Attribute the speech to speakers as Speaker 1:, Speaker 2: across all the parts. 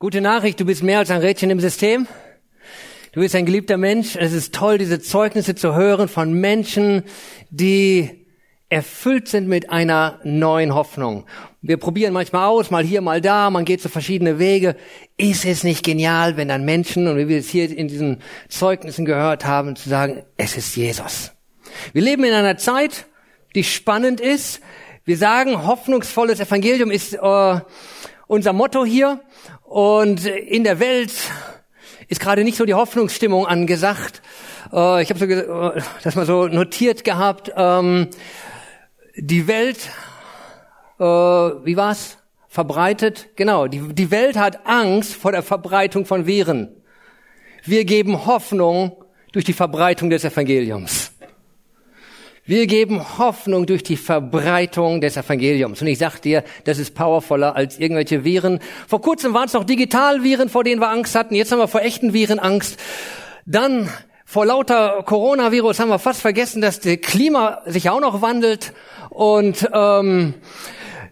Speaker 1: Gute Nachricht, du bist mehr als ein Rädchen im System. Du bist ein geliebter Mensch. Es ist toll, diese Zeugnisse zu hören von Menschen, die erfüllt sind mit einer neuen Hoffnung. Wir probieren manchmal aus, mal hier, mal da, man geht so verschiedene Wege. Ist es nicht genial, wenn dann Menschen, und wie wir es hier in diesen Zeugnissen gehört haben, zu sagen, es ist Jesus. Wir leben in einer Zeit, die spannend ist. Wir sagen, hoffnungsvolles Evangelium ist äh, unser Motto hier. Und in der Welt ist gerade nicht so die Hoffnungsstimmung angesagt. Äh, ich habe so äh, das mal so notiert gehabt. Ähm, die Welt, äh, wie war's? Verbreitet, genau. Die, die Welt hat Angst vor der Verbreitung von Viren. Wir geben Hoffnung durch die Verbreitung des Evangeliums. Wir geben Hoffnung durch die Verbreitung des Evangeliums. Und ich sag dir, das ist powervoller als irgendwelche Viren. Vor kurzem waren es noch Digitalviren, vor denen wir Angst hatten. Jetzt haben wir vor echten Viren Angst. Dann vor lauter Coronavirus haben wir fast vergessen, dass das Klima sich auch noch wandelt und ähm,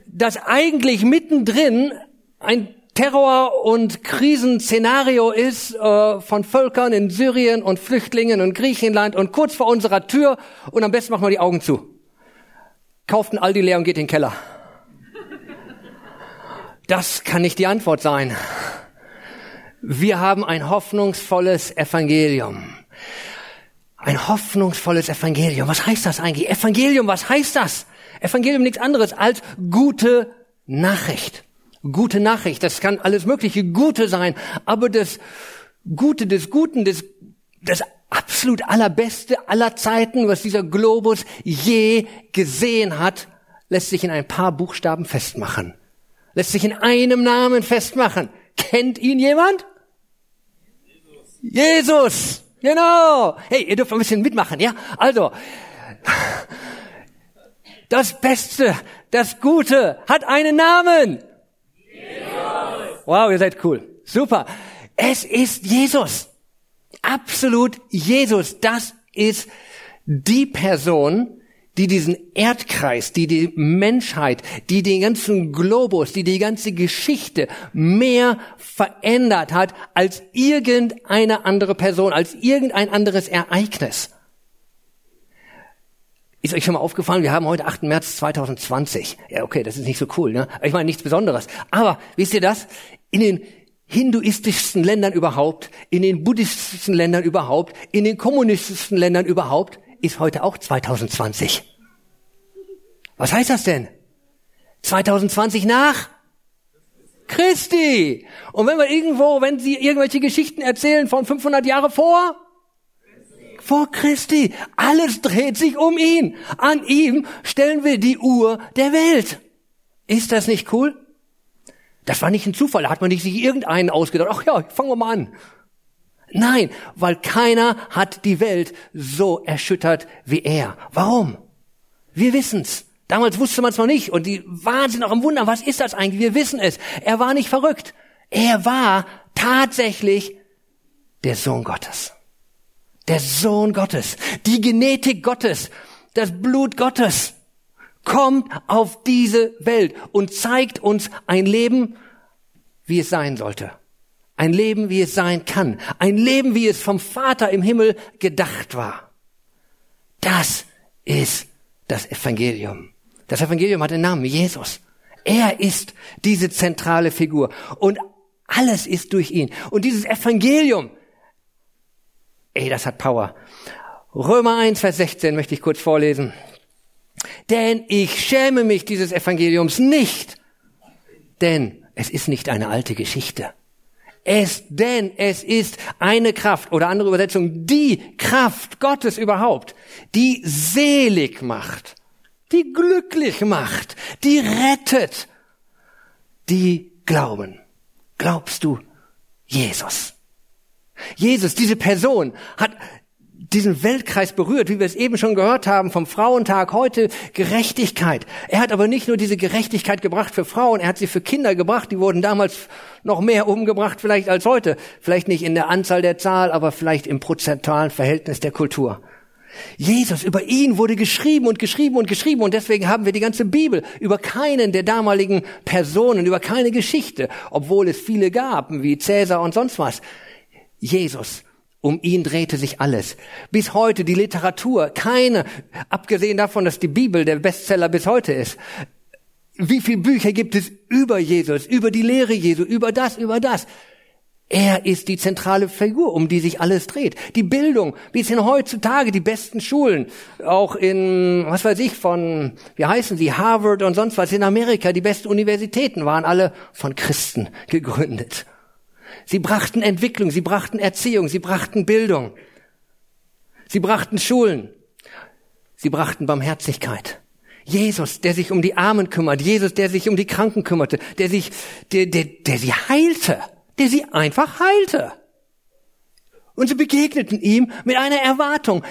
Speaker 1: dass eigentlich mittendrin ein Terror- und Krisenszenario ist äh, von Völkern in Syrien und Flüchtlingen und Griechenland und kurz vor unserer Tür und am besten machen wir die Augen zu. Kauft ein Aldi leer und geht in den Keller. Das kann nicht die Antwort sein. Wir haben ein hoffnungsvolles Evangelium. Ein hoffnungsvolles Evangelium. Was heißt das eigentlich? Evangelium, was heißt das? Evangelium nichts anderes als gute Nachricht gute Nachricht. Das kann alles mögliche Gute sein, aber das Gute des Guten, das, das absolut allerbeste aller Zeiten, was dieser Globus je gesehen hat, lässt sich in ein paar Buchstaben festmachen. Lässt sich in einem Namen festmachen. Kennt ihn jemand? Jesus. Jesus. Genau. Hey, ihr dürft ein bisschen mitmachen, ja? Also, das Beste, das Gute hat einen Namen. Wow, ihr seid cool. Super. Es ist Jesus. Absolut Jesus. Das ist die Person, die diesen Erdkreis, die die Menschheit, die den ganzen Globus, die die ganze Geschichte mehr verändert hat als irgendeine andere Person, als irgendein anderes Ereignis. Ist euch schon mal aufgefallen, wir haben heute 8. März 2020. Ja, okay, das ist nicht so cool, ne? Ich meine, nichts Besonderes. Aber, wisst ihr das? In den hinduistischsten Ländern überhaupt, in den buddhistischen Ländern überhaupt, in den kommunistischen Ländern überhaupt, ist heute auch 2020. Was heißt das denn? 2020 nach Christi. Und wenn wir irgendwo, wenn Sie irgendwelche Geschichten erzählen von 500 Jahre vor, vor Christi. Alles dreht sich um ihn. An ihm stellen wir die Uhr der Welt. Ist das nicht cool? Das war nicht ein Zufall. Da hat man nicht sich irgendeinen ausgedacht. Ach ja, fangen wir mal an. Nein, weil keiner hat die Welt so erschüttert wie er. Warum? Wir wissen's. Damals wusste man es noch nicht. Und die Wahnsinn auch im Wunder. Was ist das eigentlich? Wir wissen es. Er war nicht verrückt. Er war tatsächlich der Sohn Gottes der Sohn Gottes, die Genetik Gottes, das Blut Gottes kommt auf diese Welt und zeigt uns ein Leben, wie es sein sollte. Ein Leben, wie es sein kann. Ein Leben, wie es vom Vater im Himmel gedacht war. Das ist das Evangelium. Das Evangelium hat den Namen Jesus. Er ist diese zentrale Figur. Und alles ist durch ihn. Und dieses Evangelium Ey, das hat Power. Römer 1, Vers 16 möchte ich kurz vorlesen. Denn ich schäme mich dieses Evangeliums nicht, denn es ist nicht eine alte Geschichte. Es, denn es ist eine Kraft oder andere Übersetzung, die Kraft Gottes überhaupt, die selig macht, die glücklich macht, die rettet, die glauben. Glaubst du Jesus? Jesus, diese Person, hat diesen Weltkreis berührt, wie wir es eben schon gehört haben vom Frauentag heute, Gerechtigkeit. Er hat aber nicht nur diese Gerechtigkeit gebracht für Frauen, er hat sie für Kinder gebracht, die wurden damals noch mehr umgebracht vielleicht als heute. Vielleicht nicht in der Anzahl der Zahl, aber vielleicht im prozentualen Verhältnis der Kultur. Jesus, über ihn wurde geschrieben und geschrieben und geschrieben und deswegen haben wir die ganze Bibel über keinen der damaligen Personen, über keine Geschichte, obwohl es viele gab, wie Cäsar und sonst was. Jesus, um ihn drehte sich alles. Bis heute die Literatur, keine, abgesehen davon, dass die Bibel der Bestseller bis heute ist. Wie viele Bücher gibt es über Jesus, über die Lehre Jesu, über das, über das? Er ist die zentrale Figur, um die sich alles dreht. Die Bildung, wie es in heutzutage die besten Schulen, auch in, was weiß ich, von, wie heißen sie, Harvard und sonst was in Amerika, die besten Universitäten waren alle von Christen gegründet. Sie brachten Entwicklung, sie brachten Erziehung, sie brachten Bildung. Sie brachten Schulen. Sie brachten Barmherzigkeit. Jesus, der sich um die Armen kümmert, Jesus, der sich um die Kranken kümmerte, der sich, der, der, der sie heilte der sie einfach heilte. Und sie begegneten ihm mit einer Erwartung.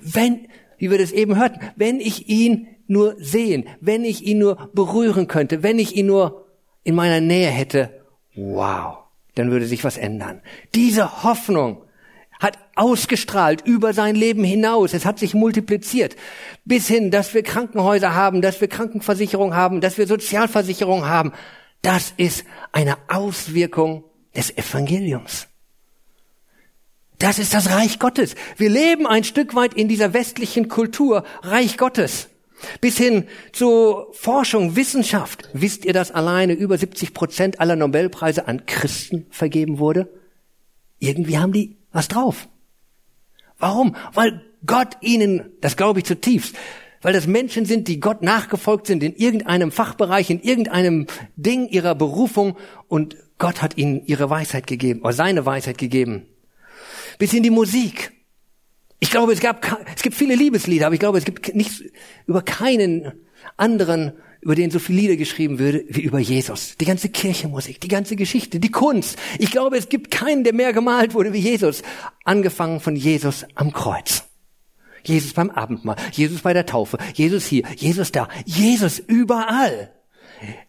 Speaker 1: Wenn, wie wir das eben hörten, wenn ich ihn nur sehen, wenn ich ihn nur berühren könnte, wenn ich ihn nur in meiner Nähe hätte, wow, dann würde sich was ändern. Diese Hoffnung hat ausgestrahlt über sein Leben hinaus. Es hat sich multipliziert. Bis hin, dass wir Krankenhäuser haben, dass wir Krankenversicherung haben, dass wir Sozialversicherung haben. Das ist eine Auswirkung des Evangeliums. Das ist das Reich Gottes. Wir leben ein Stück weit in dieser westlichen Kultur Reich Gottes. Bis hin zu Forschung, Wissenschaft. Wisst ihr, dass alleine über 70 Prozent aller Nobelpreise an Christen vergeben wurde? Irgendwie haben die was drauf. Warum? Weil Gott ihnen, das glaube ich zutiefst, weil das Menschen sind, die Gott nachgefolgt sind in irgendeinem Fachbereich, in irgendeinem Ding ihrer Berufung und Gott hat ihnen ihre Weisheit gegeben, oder seine Weisheit gegeben. Bis in die Musik. Ich glaube, es gab, es gibt viele Liebeslieder, aber ich glaube, es gibt nichts über keinen anderen, über den so viele Lieder geschrieben würde, wie über Jesus. Die ganze Kirchenmusik, die ganze Geschichte, die Kunst. Ich glaube, es gibt keinen, der mehr gemalt wurde wie Jesus. Angefangen von Jesus am Kreuz. Jesus beim Abendmahl, Jesus bei der Taufe, Jesus hier, Jesus da, Jesus überall.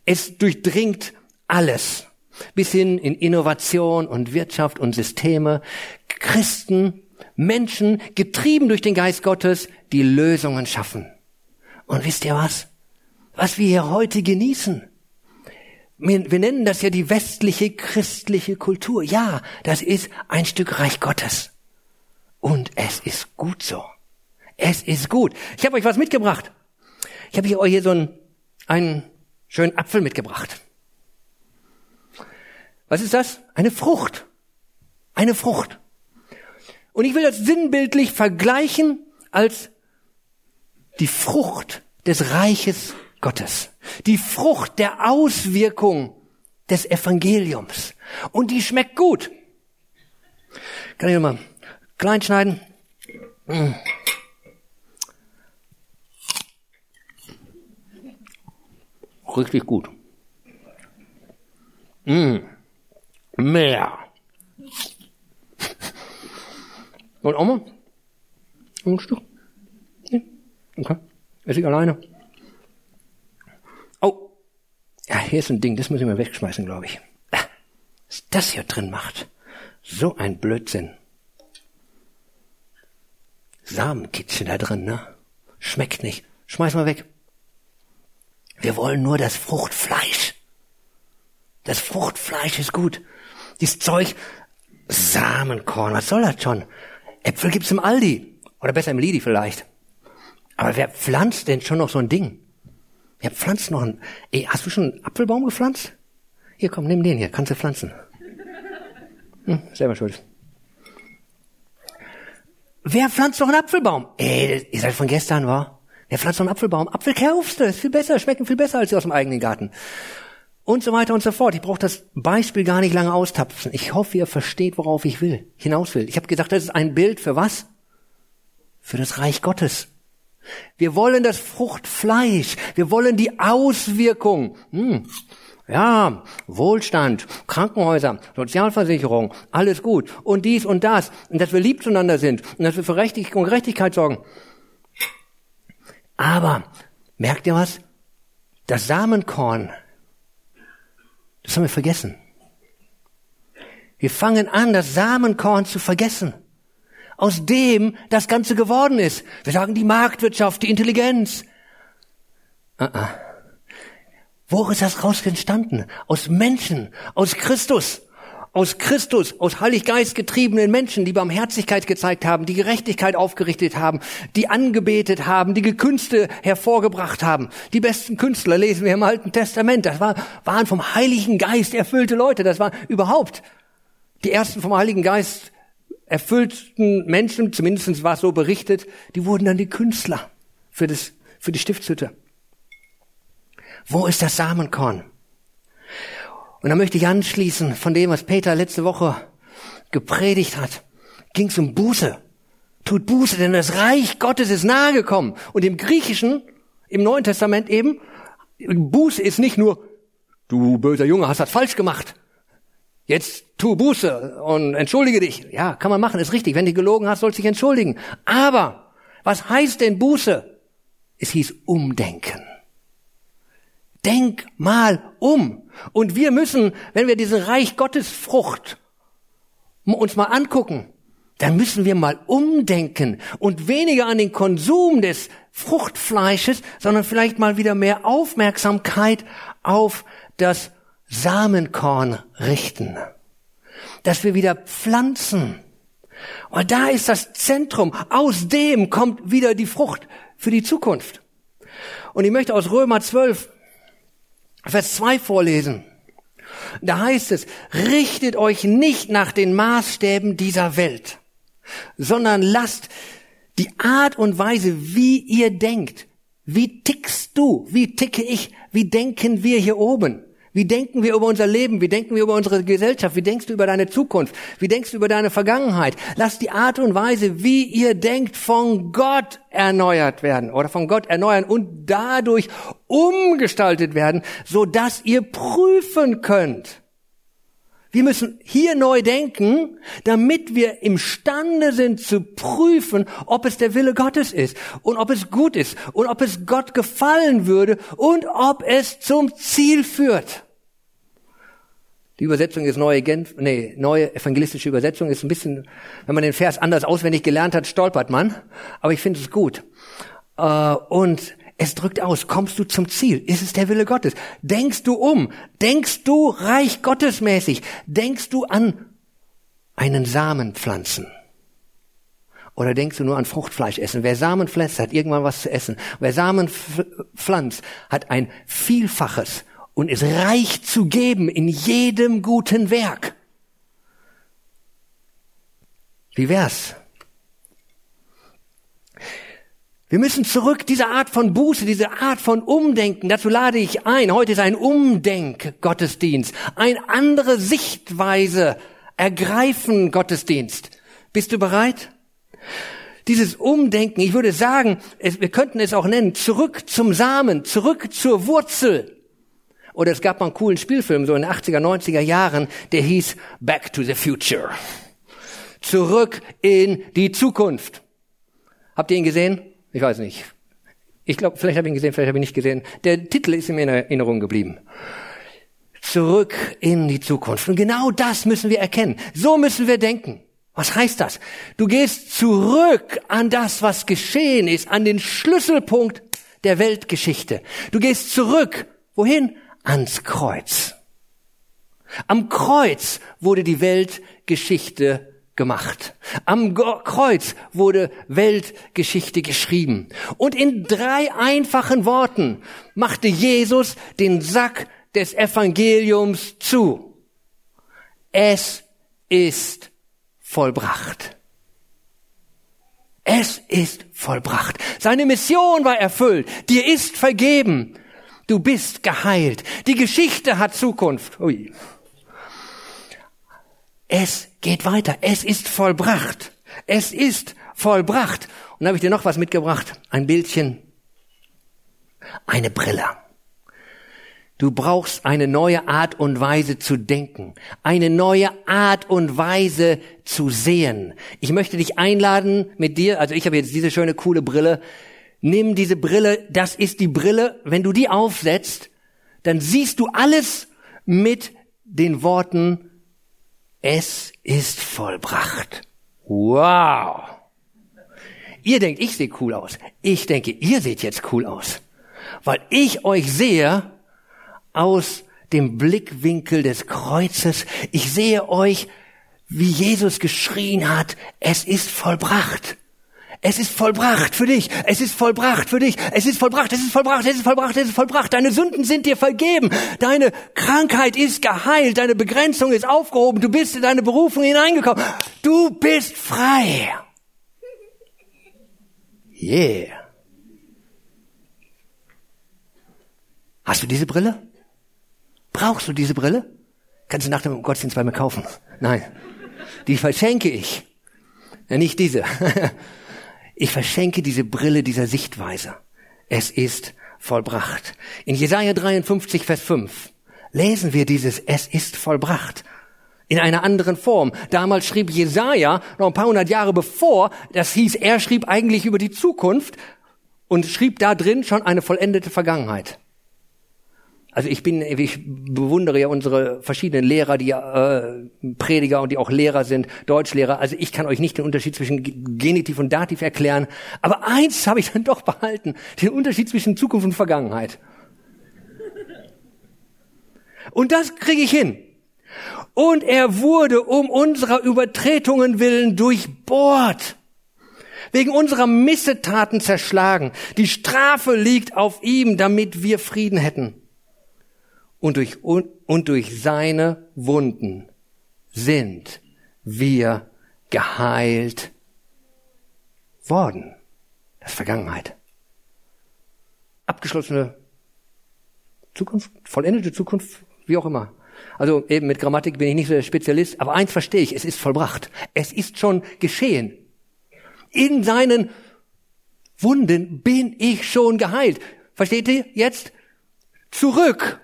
Speaker 1: Es durchdringt alles bis hin in Innovation und Wirtschaft und Systeme. Christen, Menschen, getrieben durch den Geist Gottes, die Lösungen schaffen. Und wisst ihr was? Was wir hier heute genießen. Wir, wir nennen das ja die westliche christliche Kultur. Ja, das ist ein Stück Reich Gottes. Und es ist gut so. Es ist gut. Ich habe euch was mitgebracht. Ich habe euch hier so einen, einen schönen Apfel mitgebracht. Was ist das? Eine Frucht. Eine Frucht. Und ich will das sinnbildlich vergleichen als die Frucht des Reiches Gottes. Die Frucht der Auswirkung des Evangeliums. Und die schmeckt gut. Kann ich mal klein schneiden? Mm. Richtig gut. Mmh mehr. Und auch mal? Ein Stück? Nee? Okay. Esse ich alleine. Oh. Ja, hier ist ein Ding, das muss ich mal wegschmeißen, glaube ich. Ah, was das hier drin macht. So ein Blödsinn. Samenkitzchen da drin, ne? Schmeckt nicht. Schmeiß mal weg. Wir wollen nur das Fruchtfleisch. Das Fruchtfleisch ist gut. Dieses Zeug, Samenkorn, was soll das schon? Äpfel gibt's im Aldi. Oder besser im Lidi vielleicht. Aber wer pflanzt denn schon noch so ein Ding? Wer pflanzt noch ein... Ey, hast du schon einen Apfelbaum gepflanzt? Hier, komm, nimm den hier, kannst du pflanzen. Hm, selber schuld. Wer pflanzt noch einen Apfelbaum? Ey, ihr seid von gestern, war? Wer pflanzt noch einen Apfelbaum? Apfel ist viel besser, schmecken viel besser als die aus dem eigenen Garten und so weiter und so fort. Ich brauche das Beispiel gar nicht lange austapfen. Ich hoffe, ihr versteht, worauf ich will, hinaus will. Ich habe gesagt, das ist ein Bild für was? Für das Reich Gottes. Wir wollen das Fruchtfleisch. Wir wollen die Auswirkung. Hm. Ja, Wohlstand, Krankenhäuser, Sozialversicherung, alles gut. Und dies und das. Und dass wir lieb zueinander sind. Und dass wir für Recht und Gerechtigkeit sorgen. Aber, merkt ihr was? Das Samenkorn das haben wir vergessen. Wir fangen an, das Samenkorn zu vergessen. aus dem das Ganze geworden ist. Wir sagen die Marktwirtschaft, die Intelligenz. Uh -uh. Wo ist das raus entstanden? Aus Menschen, aus Christus aus Christus, aus Heiliggeist getriebenen Menschen, die Barmherzigkeit gezeigt haben, die Gerechtigkeit aufgerichtet haben, die angebetet haben, die Künste hervorgebracht haben. Die besten Künstler lesen wir im Alten Testament. Das war, waren vom Heiligen Geist erfüllte Leute. Das war überhaupt die ersten vom Heiligen Geist erfüllten Menschen, zumindest war es so berichtet, die wurden dann die Künstler für, das, für die Stiftshütte. Wo ist das Samenkorn? Und da möchte ich anschließen von dem, was Peter letzte Woche gepredigt hat. Ging es um Buße. Tut Buße, denn das Reich Gottes ist nahe gekommen. Und im Griechischen, im Neuen Testament eben, Buße ist nicht nur, du böser Junge hast das falsch gemacht. Jetzt tu Buße und entschuldige dich. Ja, kann man machen, ist richtig. Wenn du gelogen hast, sollst du dich entschuldigen. Aber, was heißt denn Buße? Es hieß Umdenken. Denk mal um. Und wir müssen, wenn wir diese Reich Gottes Frucht uns mal angucken, dann müssen wir mal umdenken und weniger an den Konsum des Fruchtfleisches, sondern vielleicht mal wieder mehr Aufmerksamkeit auf das Samenkorn richten. Dass wir wieder pflanzen. Und da ist das Zentrum. Aus dem kommt wieder die Frucht für die Zukunft. Und ich möchte aus Römer 12 Vers 2 vorlesen. Da heißt es, richtet euch nicht nach den Maßstäben dieser Welt, sondern lasst die Art und Weise, wie ihr denkt, wie tickst du, wie ticke ich, wie denken wir hier oben, wie denken wir über unser Leben? Wie denken wir über unsere Gesellschaft? Wie denkst du über deine Zukunft? Wie denkst du über deine Vergangenheit? Lass die Art und Weise, wie ihr denkt, von Gott erneuert werden oder von Gott erneuern und dadurch umgestaltet werden, so dass ihr prüfen könnt. Wir müssen hier neu denken, damit wir imstande sind zu prüfen, ob es der Wille Gottes ist und ob es gut ist und ob es Gott gefallen würde und ob es zum Ziel führt. Die Übersetzung ist neue Genf, nee, neue evangelistische Übersetzung ist ein bisschen, wenn man den Vers anders auswendig gelernt hat, stolpert man. Aber ich finde es gut. Äh, und es drückt aus, kommst du zum Ziel? Ist es der Wille Gottes? Denkst du um? Denkst du reich Gottesmäßig? Denkst du an einen Samen pflanzen? Oder denkst du nur an Fruchtfleisch essen? Wer Samen pflanzt, hat irgendwann was zu essen. Wer Samen pflanzt, hat ein Vielfaches und ist reich zu geben in jedem guten Werk. Wie wär's? Wir müssen zurück, diese Art von Buße, diese Art von Umdenken, dazu lade ich ein. Heute ist ein Umdenk-Gottesdienst, eine andere Sichtweise ergreifen Gottesdienst. Bist du bereit? Dieses Umdenken, ich würde sagen, es, wir könnten es auch nennen, zurück zum Samen, zurück zur Wurzel. Oder es gab mal einen coolen Spielfilm, so in den 80er, 90er Jahren, der hieß Back to the Future. Zurück in die Zukunft. Habt ihr ihn gesehen? Ich weiß nicht. Ich glaube, vielleicht habe ich ihn gesehen, vielleicht habe ich ihn nicht gesehen. Der Titel ist mir in Erinnerung geblieben. Zurück in die Zukunft. Und genau das müssen wir erkennen. So müssen wir denken. Was heißt das? Du gehst zurück an das, was geschehen ist, an den Schlüsselpunkt der Weltgeschichte. Du gehst zurück. Wohin? Ans Kreuz. Am Kreuz wurde die Weltgeschichte gemacht. Am Kreuz wurde Weltgeschichte geschrieben. Und in drei einfachen Worten machte Jesus den Sack des Evangeliums zu. Es ist vollbracht. Es ist vollbracht. Seine Mission war erfüllt. Dir ist vergeben. Du bist geheilt. Die Geschichte hat Zukunft. Ui. Es geht weiter. Es ist vollbracht. Es ist vollbracht. Und dann habe ich dir noch was mitgebracht. Ein Bildchen. Eine Brille. Du brauchst eine neue Art und Weise zu denken, eine neue Art und Weise zu sehen. Ich möchte dich einladen mit dir, also ich habe jetzt diese schöne coole Brille. Nimm diese Brille, das ist die Brille, wenn du die aufsetzt, dann siehst du alles mit den Worten es ist vollbracht. Wow. Ihr denkt, ich sehe cool aus. Ich denke, ihr seht jetzt cool aus. Weil ich euch sehe aus dem Blickwinkel des Kreuzes. Ich sehe euch, wie Jesus geschrien hat, es ist vollbracht. Es ist vollbracht für dich. Es ist vollbracht für dich. Es ist vollbracht. Es ist vollbracht. Es ist vollbracht. Es ist vollbracht. Deine Sünden sind dir vergeben. Deine Krankheit ist geheilt. Deine Begrenzung ist aufgehoben. Du bist in deine Berufung hineingekommen. Du bist frei. Yeah. Hast du diese Brille? Brauchst du diese Brille? Kannst du nach dem Gottesdienst bei mir kaufen? Nein. Die verschenke ich. Ja, nicht diese. Ich verschenke diese Brille dieser Sichtweise. Es ist vollbracht. In Jesaja 53, Vers 5 lesen wir dieses Es ist vollbracht. In einer anderen Form. Damals schrieb Jesaja, noch ein paar hundert Jahre bevor, das hieß, er schrieb eigentlich über die Zukunft und schrieb da drin schon eine vollendete Vergangenheit. Also ich bin, ich bewundere ja unsere verschiedenen Lehrer, die ja äh, Prediger und die auch Lehrer sind, Deutschlehrer. Also ich kann euch nicht den Unterschied zwischen Genitiv und Dativ erklären. Aber eins habe ich dann doch behalten, den Unterschied zwischen Zukunft und Vergangenheit. Und das kriege ich hin. Und er wurde um unserer Übertretungen willen durchbohrt wegen unserer Missetaten zerschlagen. Die Strafe liegt auf ihm, damit wir Frieden hätten und durch, und durch seine Wunden sind wir geheilt worden. Das ist Vergangenheit. Abgeschlossene Zukunft, vollendete Zukunft, wie auch immer. Also eben mit Grammatik bin ich nicht so der Spezialist, aber eins verstehe ich, es ist vollbracht. Es ist schon geschehen. In seinen Wunden bin ich schon geheilt. Versteht ihr jetzt? Zurück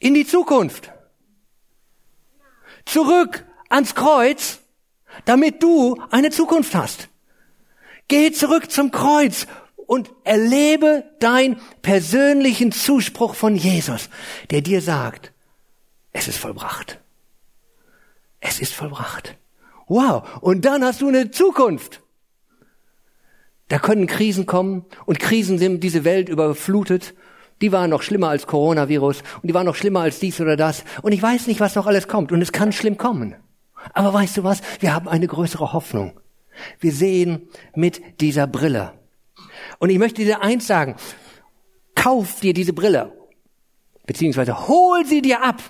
Speaker 1: in die Zukunft. Zurück ans Kreuz, damit du eine Zukunft hast. Geh zurück zum Kreuz und erlebe deinen persönlichen Zuspruch von Jesus, der dir sagt, es ist vollbracht. Es ist vollbracht. Wow. Und dann hast du eine Zukunft. Da können Krisen kommen und Krisen sind diese Welt überflutet die waren noch schlimmer als Coronavirus und die waren noch schlimmer als dies oder das. Und ich weiß nicht, was noch alles kommt. Und es kann schlimm kommen. Aber weißt du was? Wir haben eine größere Hoffnung. Wir sehen mit dieser Brille. Und ich möchte dir eins sagen. Kauf dir diese Brille. Beziehungsweise hol sie dir ab.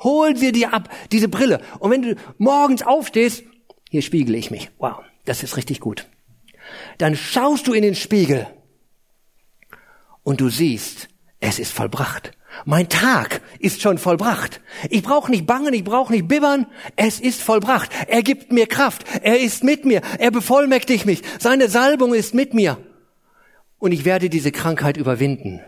Speaker 1: Hol sie dir ab, diese Brille. Und wenn du morgens aufstehst, hier spiegele ich mich. Wow, das ist richtig gut. Dann schaust du in den Spiegel und du siehst, es ist vollbracht. Mein Tag ist schon vollbracht. Ich brauche nicht bangen, ich brauche nicht bibbern. Es ist vollbracht. Er gibt mir Kraft. Er ist mit mir. Er bevollmächtigt mich. Seine Salbung ist mit mir. Und ich werde diese Krankheit überwinden.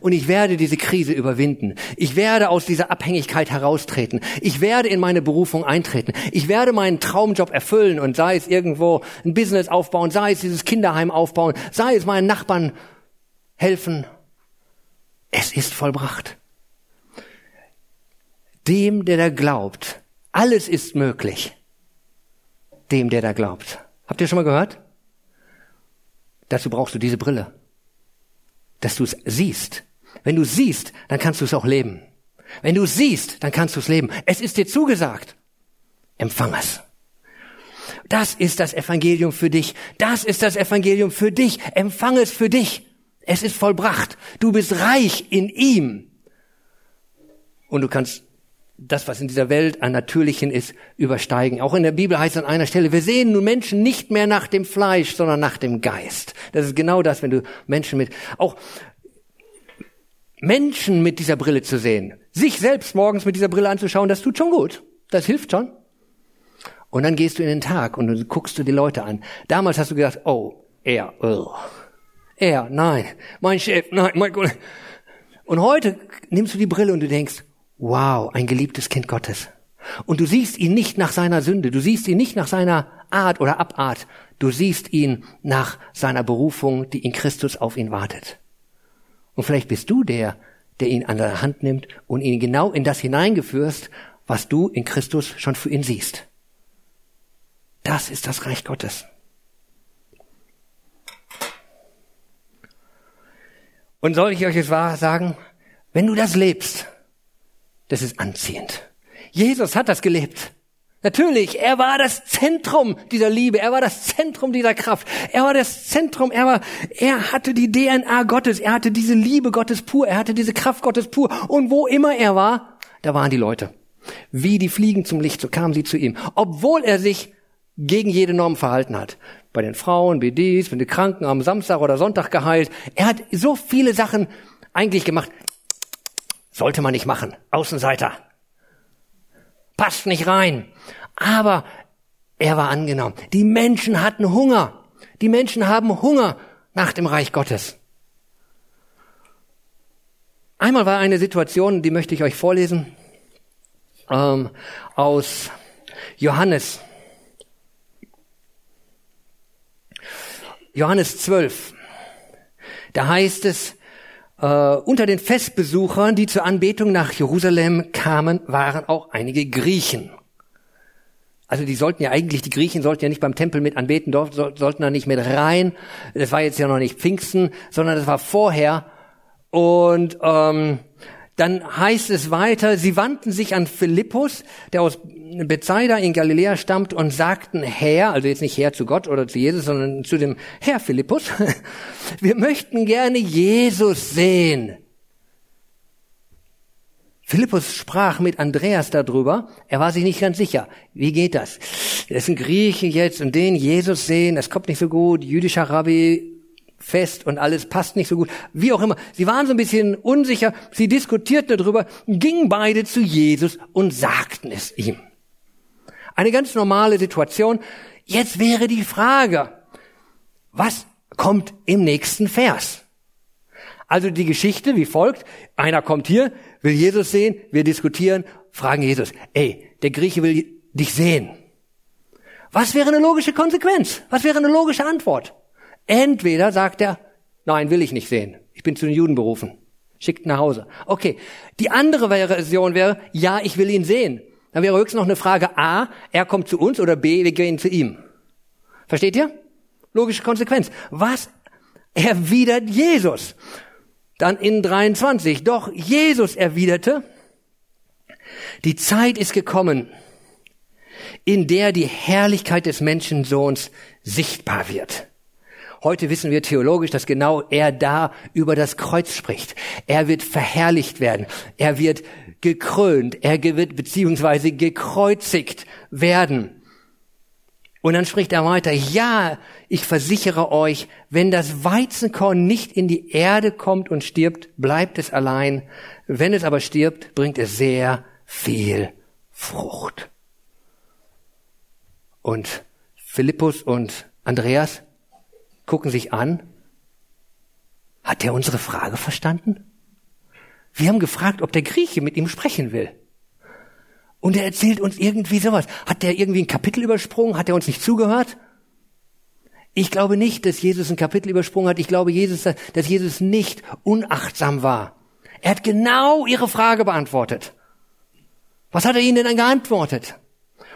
Speaker 1: Und ich werde diese Krise überwinden. Ich werde aus dieser Abhängigkeit heraustreten. Ich werde in meine Berufung eintreten. Ich werde meinen Traumjob erfüllen und sei es irgendwo ein Business aufbauen, sei es dieses Kinderheim aufbauen, sei es meinen Nachbarn helfen es ist vollbracht. Dem, der da glaubt, alles ist möglich. Dem, der da glaubt. Habt ihr schon mal gehört? Dazu brauchst du diese Brille. Dass du es siehst. Wenn du siehst, dann kannst du es auch leben. Wenn du siehst, dann kannst du es leben. Es ist dir zugesagt. Empfang es. Das ist das Evangelium für dich. Das ist das Evangelium für dich. Empfang es für dich. Es ist vollbracht. Du bist reich in ihm. Und du kannst das, was in dieser Welt an Natürlichen ist, übersteigen. Auch in der Bibel heißt es an einer Stelle, wir sehen nun Menschen nicht mehr nach dem Fleisch, sondern nach dem Geist. Das ist genau das, wenn du Menschen mit, auch Menschen mit dieser Brille zu sehen, sich selbst morgens mit dieser Brille anzuschauen, das tut schon gut. Das hilft schon. Und dann gehst du in den Tag und guckst du die Leute an. Damals hast du gedacht, oh, er, oh. Er, nein. Mein Chef, nein, mein Kollege. Und heute nimmst du die Brille und du denkst, wow, ein geliebtes Kind Gottes. Und du siehst ihn nicht nach seiner Sünde, du siehst ihn nicht nach seiner Art oder Abart, du siehst ihn nach seiner Berufung, die in Christus auf ihn wartet. Und vielleicht bist du der, der ihn an der Hand nimmt und ihn genau in das hineingeführst, was du in Christus schon für ihn siehst. Das ist das Reich Gottes. Und soll ich euch jetzt wahr sagen, wenn du das lebst, das ist anziehend. Jesus hat das gelebt. Natürlich, er war das Zentrum dieser Liebe, er war das Zentrum dieser Kraft, er war das Zentrum, er war, er hatte die DNA Gottes, er hatte diese Liebe Gottes pur, er hatte diese Kraft Gottes pur und wo immer er war, da waren die Leute. Wie die Fliegen zum Licht, so kamen sie zu ihm, obwohl er sich gegen jede Norm verhalten hat. Bei den Frauen, BDs, mit den Kranken am Samstag oder Sonntag geheilt. Er hat so viele Sachen eigentlich gemacht. Sollte man nicht machen. Außenseiter. Passt nicht rein. Aber er war angenommen. Die Menschen hatten Hunger. Die Menschen haben Hunger nach dem Reich Gottes. Einmal war eine Situation, die möchte ich euch vorlesen, ähm, aus Johannes. Johannes 12. Da heißt es, äh, unter den Festbesuchern, die zur Anbetung nach Jerusalem kamen, waren auch einige Griechen. Also die sollten ja eigentlich, die Griechen sollten ja nicht beim Tempel mit anbeten, dort sollten da nicht mit rein. Das war jetzt ja noch nicht Pfingsten, sondern das war vorher. Und ähm, dann heißt es weiter, sie wandten sich an Philippus, der aus Bethsaida in Galiläa stammt, und sagten, Herr, also jetzt nicht Herr zu Gott oder zu Jesus, sondern zu dem Herr Philippus, wir möchten gerne Jesus sehen. Philippus sprach mit Andreas darüber. Er war sich nicht ganz sicher. Wie geht das? Das ist ein Grieche jetzt und den Jesus sehen, das kommt nicht so gut. Jüdischer Rabbi, fest und alles passt nicht so gut. Wie auch immer. Sie waren so ein bisschen unsicher. Sie diskutierten darüber, gingen beide zu Jesus und sagten es ihm. Eine ganz normale Situation. Jetzt wäre die Frage, was kommt im nächsten Vers? Also die Geschichte wie folgt. Einer kommt hier, will Jesus sehen, wir diskutieren, fragen Jesus, ey, der Grieche will dich sehen. Was wäre eine logische Konsequenz? Was wäre eine logische Antwort? Entweder sagt er, nein, will ich nicht sehen. Ich bin zu den Juden berufen. Schickt nach Hause. Okay. Die andere Version wäre, ja, ich will ihn sehen. Dann wäre höchstens noch eine Frage A, er kommt zu uns oder B, wir gehen zu ihm. Versteht ihr? Logische Konsequenz. Was erwidert Jesus? Dann in 23. Doch Jesus erwiderte, die Zeit ist gekommen, in der die Herrlichkeit des Menschensohns sichtbar wird. Heute wissen wir theologisch, dass genau er da über das Kreuz spricht. Er wird verherrlicht werden. Er wird gekrönt. Er wird beziehungsweise gekreuzigt werden. Und dann spricht er weiter, ja, ich versichere euch, wenn das Weizenkorn nicht in die Erde kommt und stirbt, bleibt es allein. Wenn es aber stirbt, bringt es sehr viel Frucht. Und Philippus und Andreas gucken sich an. Hat er unsere Frage verstanden? Wir haben gefragt, ob der Grieche mit ihm sprechen will. Und er erzählt uns irgendwie sowas. Hat der irgendwie ein Kapitel übersprungen? Hat er uns nicht zugehört? Ich glaube nicht, dass Jesus ein Kapitel übersprungen hat. Ich glaube, Jesus, dass Jesus nicht unachtsam war. Er hat genau ihre Frage beantwortet. Was hat er ihnen denn geantwortet?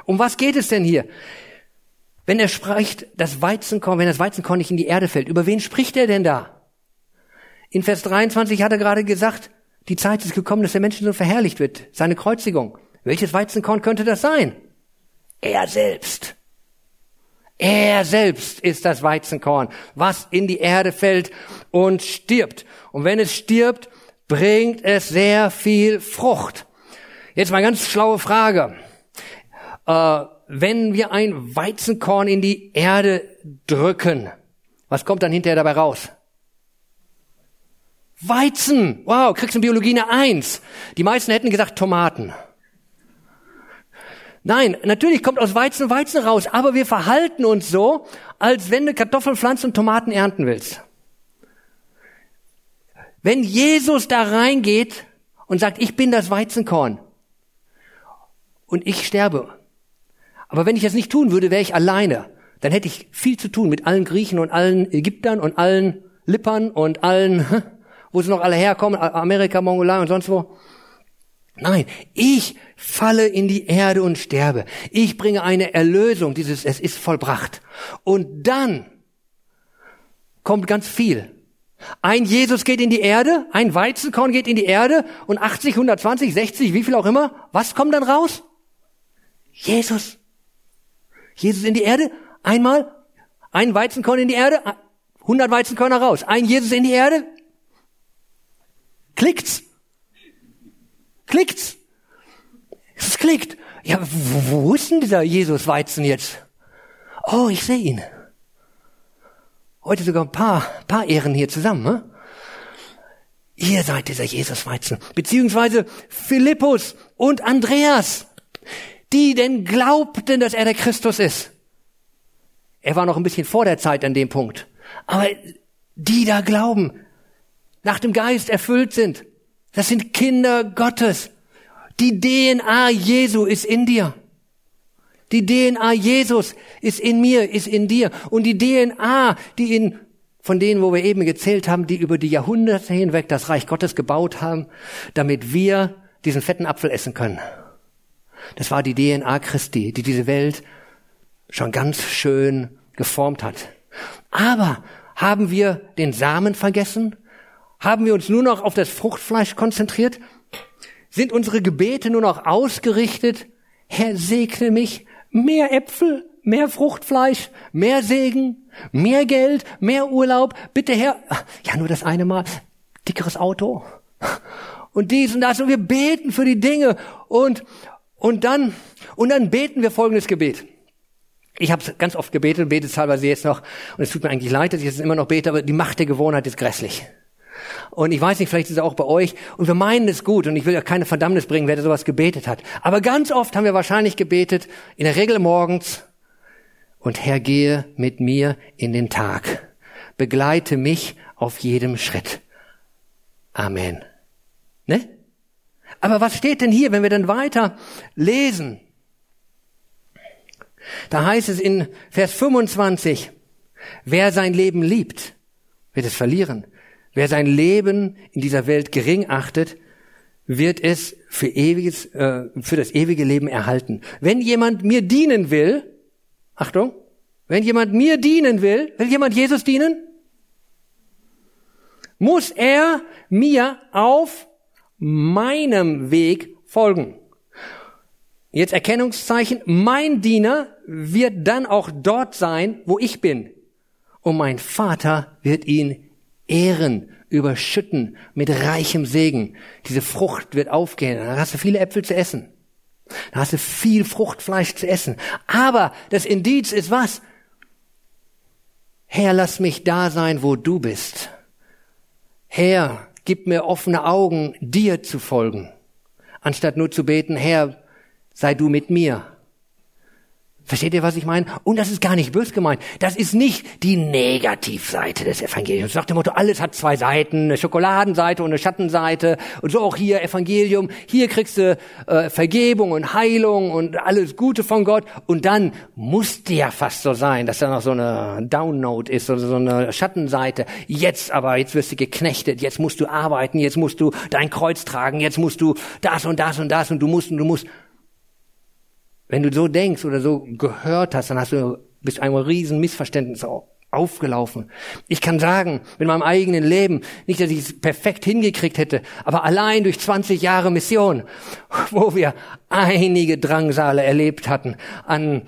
Speaker 1: Um was geht es denn hier? Wenn er spricht, das Weizenkorn, wenn das Weizenkorn nicht in die Erde fällt, über wen spricht er denn da? In Vers 23 hat er gerade gesagt, die Zeit ist gekommen, dass der Mensch so verherrlicht wird, seine Kreuzigung. Welches Weizenkorn könnte das sein? Er selbst. Er selbst ist das Weizenkorn, was in die Erde fällt und stirbt. Und wenn es stirbt, bringt es sehr viel Frucht. Jetzt mal ganz schlaue Frage. Äh, wenn wir ein Weizenkorn in die Erde drücken, was kommt dann hinterher dabei raus? Weizen. Wow, kriegst du in Biologie eine Eins. Die meisten hätten gesagt Tomaten. Nein, natürlich kommt aus Weizen Weizen raus, aber wir verhalten uns so, als wenn du Kartoffeln pflanzen und Tomaten ernten willst. Wenn Jesus da reingeht und sagt, ich bin das Weizenkorn und ich sterbe, aber wenn ich das nicht tun würde, wäre ich alleine, dann hätte ich viel zu tun mit allen Griechen und allen Ägyptern und allen Lippern und allen, wo sie noch alle herkommen, Amerika, Mongolei und sonst wo. Nein, ich falle in die Erde und sterbe. Ich bringe eine Erlösung, dieses es ist vollbracht. Und dann kommt ganz viel. Ein Jesus geht in die Erde, ein Weizenkorn geht in die Erde und 80, 120, 60, wie viel auch immer. Was kommt dann raus? Jesus. Jesus in die Erde, einmal, ein Weizenkorn in die Erde, 100 Weizenkörner raus. Ein Jesus in die Erde. Klickt's. Klickt's. Es klickt. Ja, wo, wo ist denn dieser Jesus-Weizen jetzt? Oh, ich sehe ihn. Heute sogar ein paar, paar Ehren hier zusammen. Ne? Ihr seid dieser Jesus-Weizen. Beziehungsweise Philippus und Andreas, die denn glaubten, dass er der Christus ist. Er war noch ein bisschen vor der Zeit an dem Punkt. Aber die da glauben, nach dem Geist erfüllt sind, das sind Kinder Gottes. Die DNA Jesu ist in dir. Die DNA Jesus ist in mir, ist in dir. Und die DNA, die in, von denen, wo wir eben gezählt haben, die über die Jahrhunderte hinweg das Reich Gottes gebaut haben, damit wir diesen fetten Apfel essen können. Das war die DNA Christi, die diese Welt schon ganz schön geformt hat. Aber haben wir den Samen vergessen? Haben wir uns nur noch auf das Fruchtfleisch konzentriert? Sind unsere Gebete nur noch ausgerichtet? Herr, segne mich, mehr Äpfel, mehr Fruchtfleisch, mehr Segen, mehr Geld, mehr Urlaub. Bitte Herr, ja nur das eine Mal, dickeres Auto und dies und das und wir beten für die Dinge und und dann und dann beten wir folgendes Gebet. Ich habe ganz oft gebetet, bete teilweise jetzt noch und es tut mir eigentlich leid, dass ich jetzt immer noch bete, aber die Macht der Gewohnheit ist grässlich. Und ich weiß nicht, vielleicht ist es auch bei euch. Und wir meinen es gut. Und ich will ja keine Verdammnis bringen, wer sowas gebetet hat. Aber ganz oft haben wir wahrscheinlich gebetet, in der Regel morgens. Und Herr, gehe mit mir in den Tag. Begleite mich auf jedem Schritt. Amen. Ne? Aber was steht denn hier, wenn wir dann weiter lesen? Da heißt es in Vers 25, wer sein Leben liebt, wird es verlieren. Wer sein Leben in dieser Welt gering achtet, wird es für ewiges, äh, für das ewige Leben erhalten. Wenn jemand mir dienen will, Achtung, wenn jemand mir dienen will, will jemand Jesus dienen? Muss er mir auf meinem Weg folgen. Jetzt Erkennungszeichen. Mein Diener wird dann auch dort sein, wo ich bin. Und mein Vater wird ihn ehren, überschütten mit reichem Segen. Diese Frucht wird aufgehen. Dann hast du viele Äpfel zu essen. Dann hast du viel Fruchtfleisch zu essen. Aber das Indiz ist was? Herr, lass mich da sein, wo du bist. Herr, gib mir offene Augen, dir zu folgen. Anstatt nur zu beten, Herr, sei du mit mir. Versteht ihr, was ich meine? Und das ist gar nicht bös gemeint. Das ist nicht die Negativseite des Evangeliums. Nach dem Motto, alles hat zwei Seiten, eine Schokoladenseite und eine Schattenseite. Und so auch hier Evangelium. Hier kriegst du äh, Vergebung und Heilung und alles Gute von Gott. Und dann musste ja fast so sein, dass da noch so eine Downnote ist oder so eine Schattenseite. Jetzt aber, jetzt wirst du geknechtet. Jetzt musst du arbeiten. Jetzt musst du dein Kreuz tragen. Jetzt musst du das und das und das und du musst und du musst. Wenn du so denkst oder so gehört hast, dann hast du bist einem riesen Missverständnis aufgelaufen. Ich kann sagen, mit meinem eigenen Leben, nicht, dass ich es perfekt hingekriegt hätte, aber allein durch 20 Jahre Mission, wo wir einige Drangsale erlebt hatten, an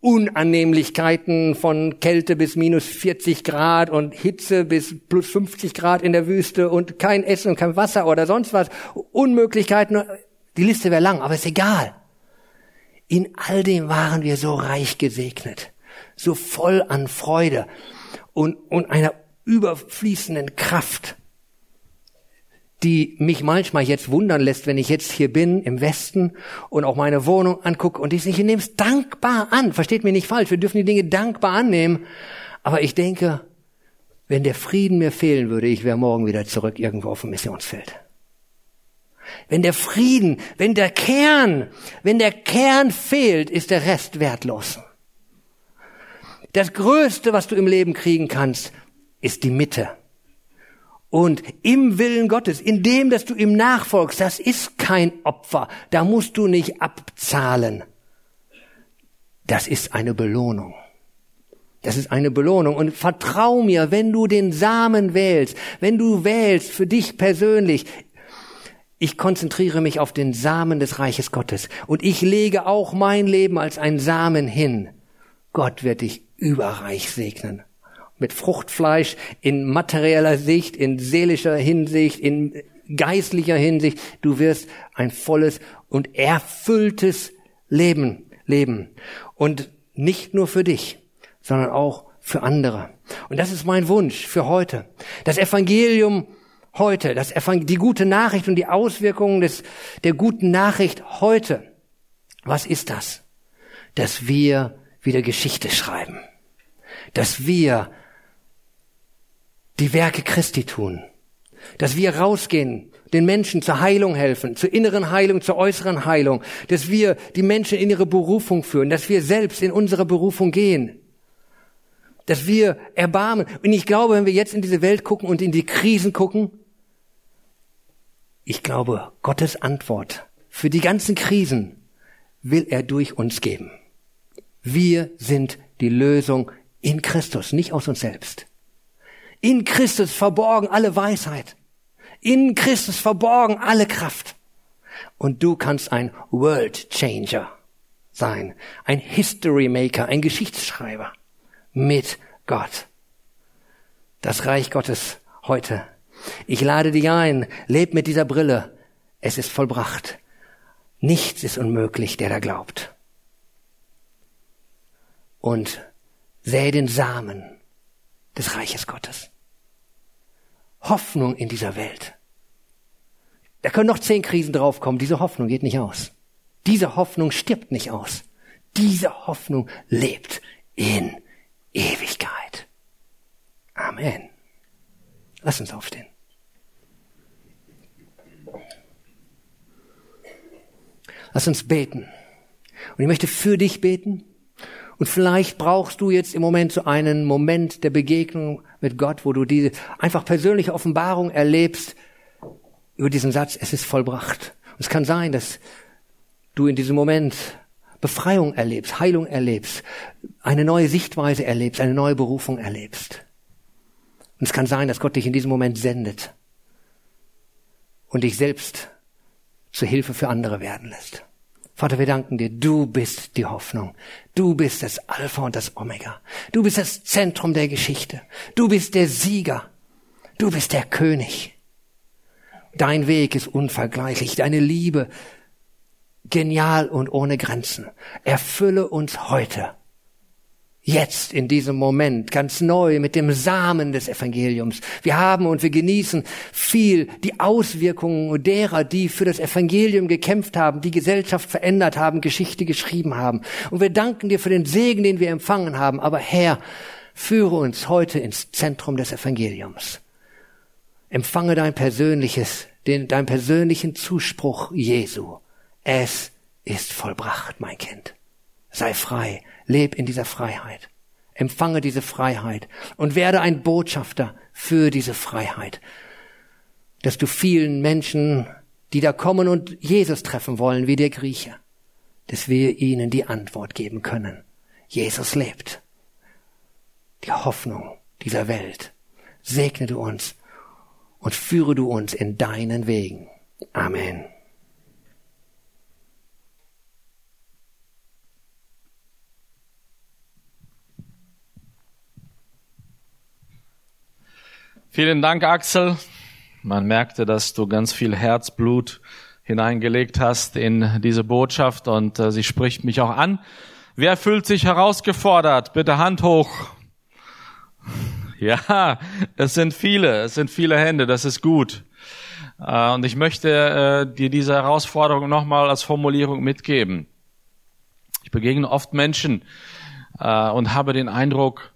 Speaker 1: Unannehmlichkeiten von Kälte bis minus 40 Grad und Hitze bis plus 50 Grad in der Wüste und kein Essen und kein Wasser oder sonst was, Unmöglichkeiten, die Liste wäre lang, aber ist egal. In all dem waren wir so reich gesegnet, so voll an Freude und, und einer überfließenden Kraft, die mich manchmal jetzt wundern lässt, wenn ich jetzt hier bin im Westen und auch meine Wohnung angucke und ich nehme es dankbar an. Versteht mich nicht falsch, wir dürfen die Dinge dankbar annehmen. Aber ich denke, wenn der Frieden mir fehlen würde, ich wäre morgen wieder zurück irgendwo auf dem Missionsfeld wenn der Frieden, wenn der Kern, wenn der Kern fehlt, ist der Rest wertlos. Das Größte, was du im Leben kriegen kannst, ist die Mitte. Und im Willen Gottes, in dem, dass du ihm nachfolgst, das ist kein Opfer. Da musst du nicht abzahlen. Das ist eine Belohnung. Das ist eine Belohnung. Und vertrau mir, wenn du den Samen wählst, wenn du wählst für dich persönlich, ich konzentriere mich auf den Samen des Reiches Gottes und ich lege auch mein Leben als ein Samen hin. Gott wird dich überreich segnen. Mit Fruchtfleisch in materieller Sicht, in seelischer Hinsicht, in geistlicher Hinsicht. Du wirst ein volles und erfülltes Leben leben. Und nicht nur für dich, sondern auch für andere. Und das ist mein Wunsch für heute. Das Evangelium heute, das Evangel die gute Nachricht und die Auswirkungen des, der guten Nachricht heute. Was ist das? Dass wir wieder Geschichte schreiben. Dass wir die Werke Christi tun. Dass wir rausgehen, den Menschen zur Heilung helfen, zur inneren Heilung, zur äußeren Heilung. Dass wir die Menschen in ihre Berufung führen. Dass wir selbst in unsere Berufung gehen dass wir erbarmen. Und ich glaube, wenn wir jetzt in diese Welt gucken und in die Krisen gucken, ich glaube, Gottes Antwort für die ganzen Krisen will er durch uns geben. Wir sind die Lösung in Christus, nicht aus uns selbst. In Christus verborgen alle Weisheit. In Christus verborgen alle Kraft. Und du kannst ein World Changer sein, ein History Maker, ein Geschichtsschreiber mit Gott. Das Reich Gottes heute ich lade dich ein, leb mit dieser Brille. Es ist vollbracht. Nichts ist unmöglich, der da glaubt. Und sähe den Samen des Reiches Gottes. Hoffnung in dieser Welt. Da können noch zehn Krisen draufkommen. Diese Hoffnung geht nicht aus. Diese Hoffnung stirbt nicht aus. Diese Hoffnung lebt in Ewigkeit. Amen. Lass uns aufstehen. Lass uns beten. Und ich möchte für dich beten. Und vielleicht brauchst du jetzt im Moment so einen Moment der Begegnung mit Gott, wo du diese einfach persönliche Offenbarung erlebst über diesen Satz, es ist vollbracht. Und es kann sein, dass du in diesem Moment Befreiung erlebst, Heilung erlebst, eine neue Sichtweise erlebst, eine neue Berufung erlebst. Und es kann sein, dass Gott dich in diesem Moment sendet und dich selbst zur Hilfe für andere werden lässt. Vater, wir danken dir, du bist die Hoffnung. Du bist das Alpha und das Omega. Du bist das Zentrum der Geschichte. Du bist der Sieger. Du bist der König. Dein Weg ist unvergleichlich. Deine Liebe genial und ohne Grenzen. Erfülle uns heute Jetzt, in diesem Moment, ganz neu mit dem Samen des Evangeliums. Wir haben und wir genießen viel die Auswirkungen derer, die für das Evangelium gekämpft haben, die Gesellschaft verändert haben, Geschichte geschrieben haben. Und wir danken dir für den Segen, den wir empfangen haben. Aber Herr, führe uns heute ins Zentrum des Evangeliums. Empfange dein persönliches, den, dein persönlichen Zuspruch Jesu. Es ist vollbracht, mein Kind. Sei frei Leb in dieser Freiheit. Empfange diese Freiheit und werde ein Botschafter für diese Freiheit. Dass du vielen Menschen, die da kommen und Jesus treffen wollen, wie der Grieche, dass wir ihnen die Antwort geben können. Jesus lebt. Die Hoffnung dieser Welt. Segne du uns und führe du uns in deinen Wegen. Amen.
Speaker 2: Vielen Dank, Axel. Man merkte, dass du ganz viel Herzblut hineingelegt hast in diese Botschaft und äh, sie spricht mich auch an. Wer fühlt sich herausgefordert? Bitte Hand hoch. Ja, es sind viele, es sind viele Hände, das ist gut. Äh, und ich möchte äh, dir diese Herausforderung nochmal als Formulierung mitgeben. Ich begegne oft Menschen äh, und habe den Eindruck,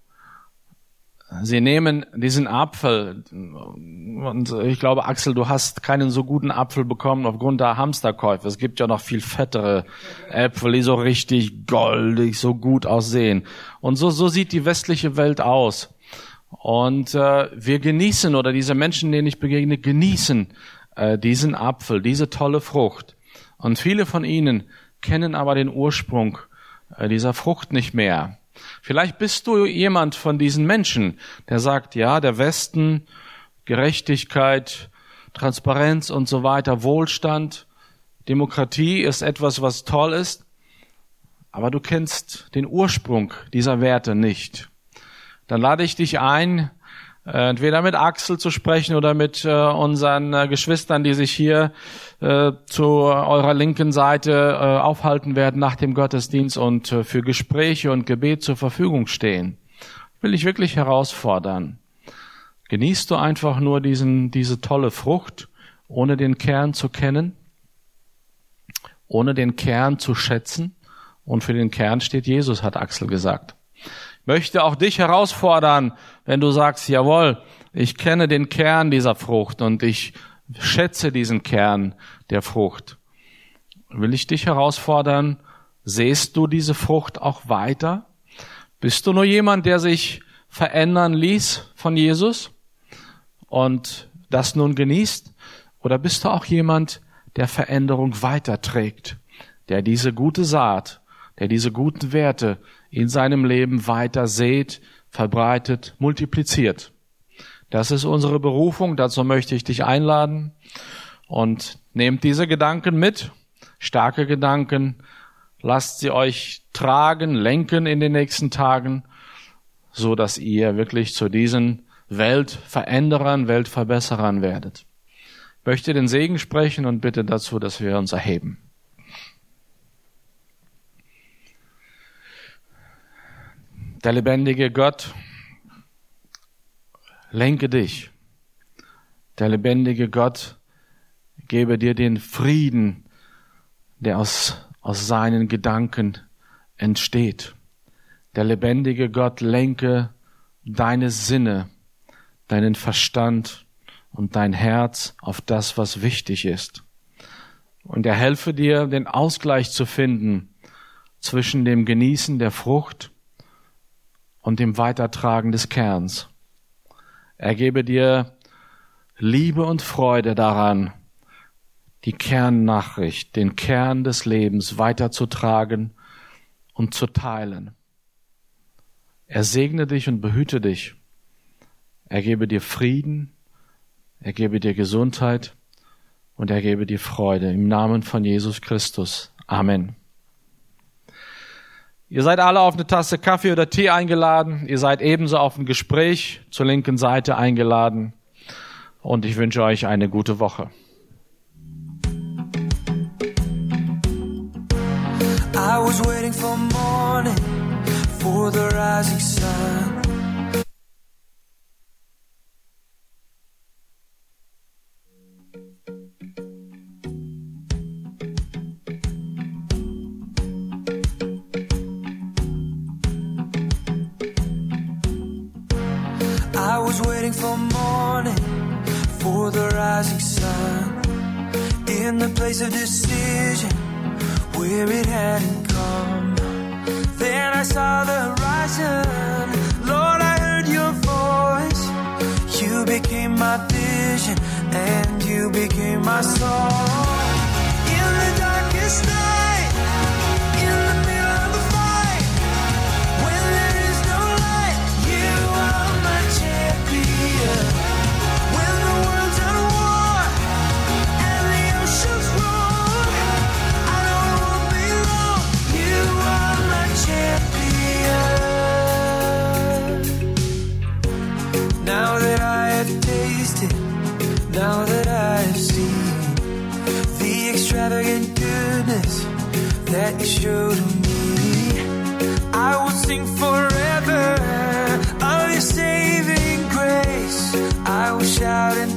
Speaker 2: Sie nehmen diesen Apfel und ich glaube, Axel, du hast keinen so guten Apfel bekommen aufgrund der Hamsterkäufe. Es gibt ja noch viel fettere Äpfel, die so richtig goldig, so gut aussehen. Und so, so sieht die westliche Welt aus. Und äh, wir genießen, oder diese Menschen, denen ich begegne, genießen äh, diesen Apfel, diese tolle Frucht. Und viele von ihnen kennen aber den Ursprung äh, dieser Frucht nicht mehr. Vielleicht bist du jemand von diesen Menschen, der sagt, ja, der Westen, Gerechtigkeit, Transparenz und so weiter, Wohlstand, Demokratie ist etwas, was toll ist, aber du kennst den Ursprung dieser Werte nicht. Dann lade ich dich ein, entweder mit Axel zu sprechen oder mit äh, unseren äh, Geschwistern, die sich hier äh, zu eurer linken Seite äh, aufhalten werden nach dem Gottesdienst und äh, für Gespräche und Gebet zur Verfügung stehen. Will ich wirklich herausfordern. Genießt du einfach nur diesen, diese tolle Frucht, ohne den Kern zu kennen, ohne den Kern zu schätzen? Und für den Kern steht Jesus, hat Axel gesagt möchte auch dich herausfordern, wenn du sagst, jawohl, ich kenne den Kern dieser Frucht und ich schätze diesen Kern der Frucht. Will ich dich herausfordern, sehst du diese Frucht auch weiter? Bist du nur jemand, der sich verändern ließ von Jesus und das nun genießt? Oder bist du auch jemand, der Veränderung weiterträgt, der diese gute Saat, der diese guten Werte in seinem Leben weiter sät, verbreitet, multipliziert. Das ist unsere Berufung, dazu möchte ich dich einladen und nehmt diese Gedanken mit, starke Gedanken, lasst sie euch tragen, lenken in den nächsten Tagen, so dass ihr wirklich zu diesen Weltveränderern, Weltverbesserern werdet. Ich möchte den Segen sprechen und bitte dazu, dass wir uns erheben. Der lebendige Gott, lenke dich. Der lebendige Gott, gebe dir den Frieden, der aus, aus seinen Gedanken entsteht. Der lebendige Gott lenke deine Sinne, deinen Verstand und dein Herz auf das, was wichtig ist. Und er helfe dir, den Ausgleich zu finden zwischen dem Genießen der Frucht und dem Weitertragen des Kerns. Er gebe dir Liebe und Freude daran, die Kernnachricht, den Kern des Lebens weiterzutragen und zu teilen. Er segne dich und behüte dich. Er gebe dir Frieden, er gebe dir Gesundheit und er gebe dir Freude. Im Namen von Jesus Christus. Amen. Ihr seid alle auf eine Tasse Kaffee oder Tee eingeladen. Ihr seid ebenso auf ein Gespräch zur linken Seite eingeladen. Und ich wünsche euch eine gute Woche. I was waiting for morning, for the rising sun. Place of decision where it hadn't come. Then I saw the horizon. Lord, I heard your voice. You became my vision and you became my song. that you showed me. I will sing forever of your saving grace. I will shout and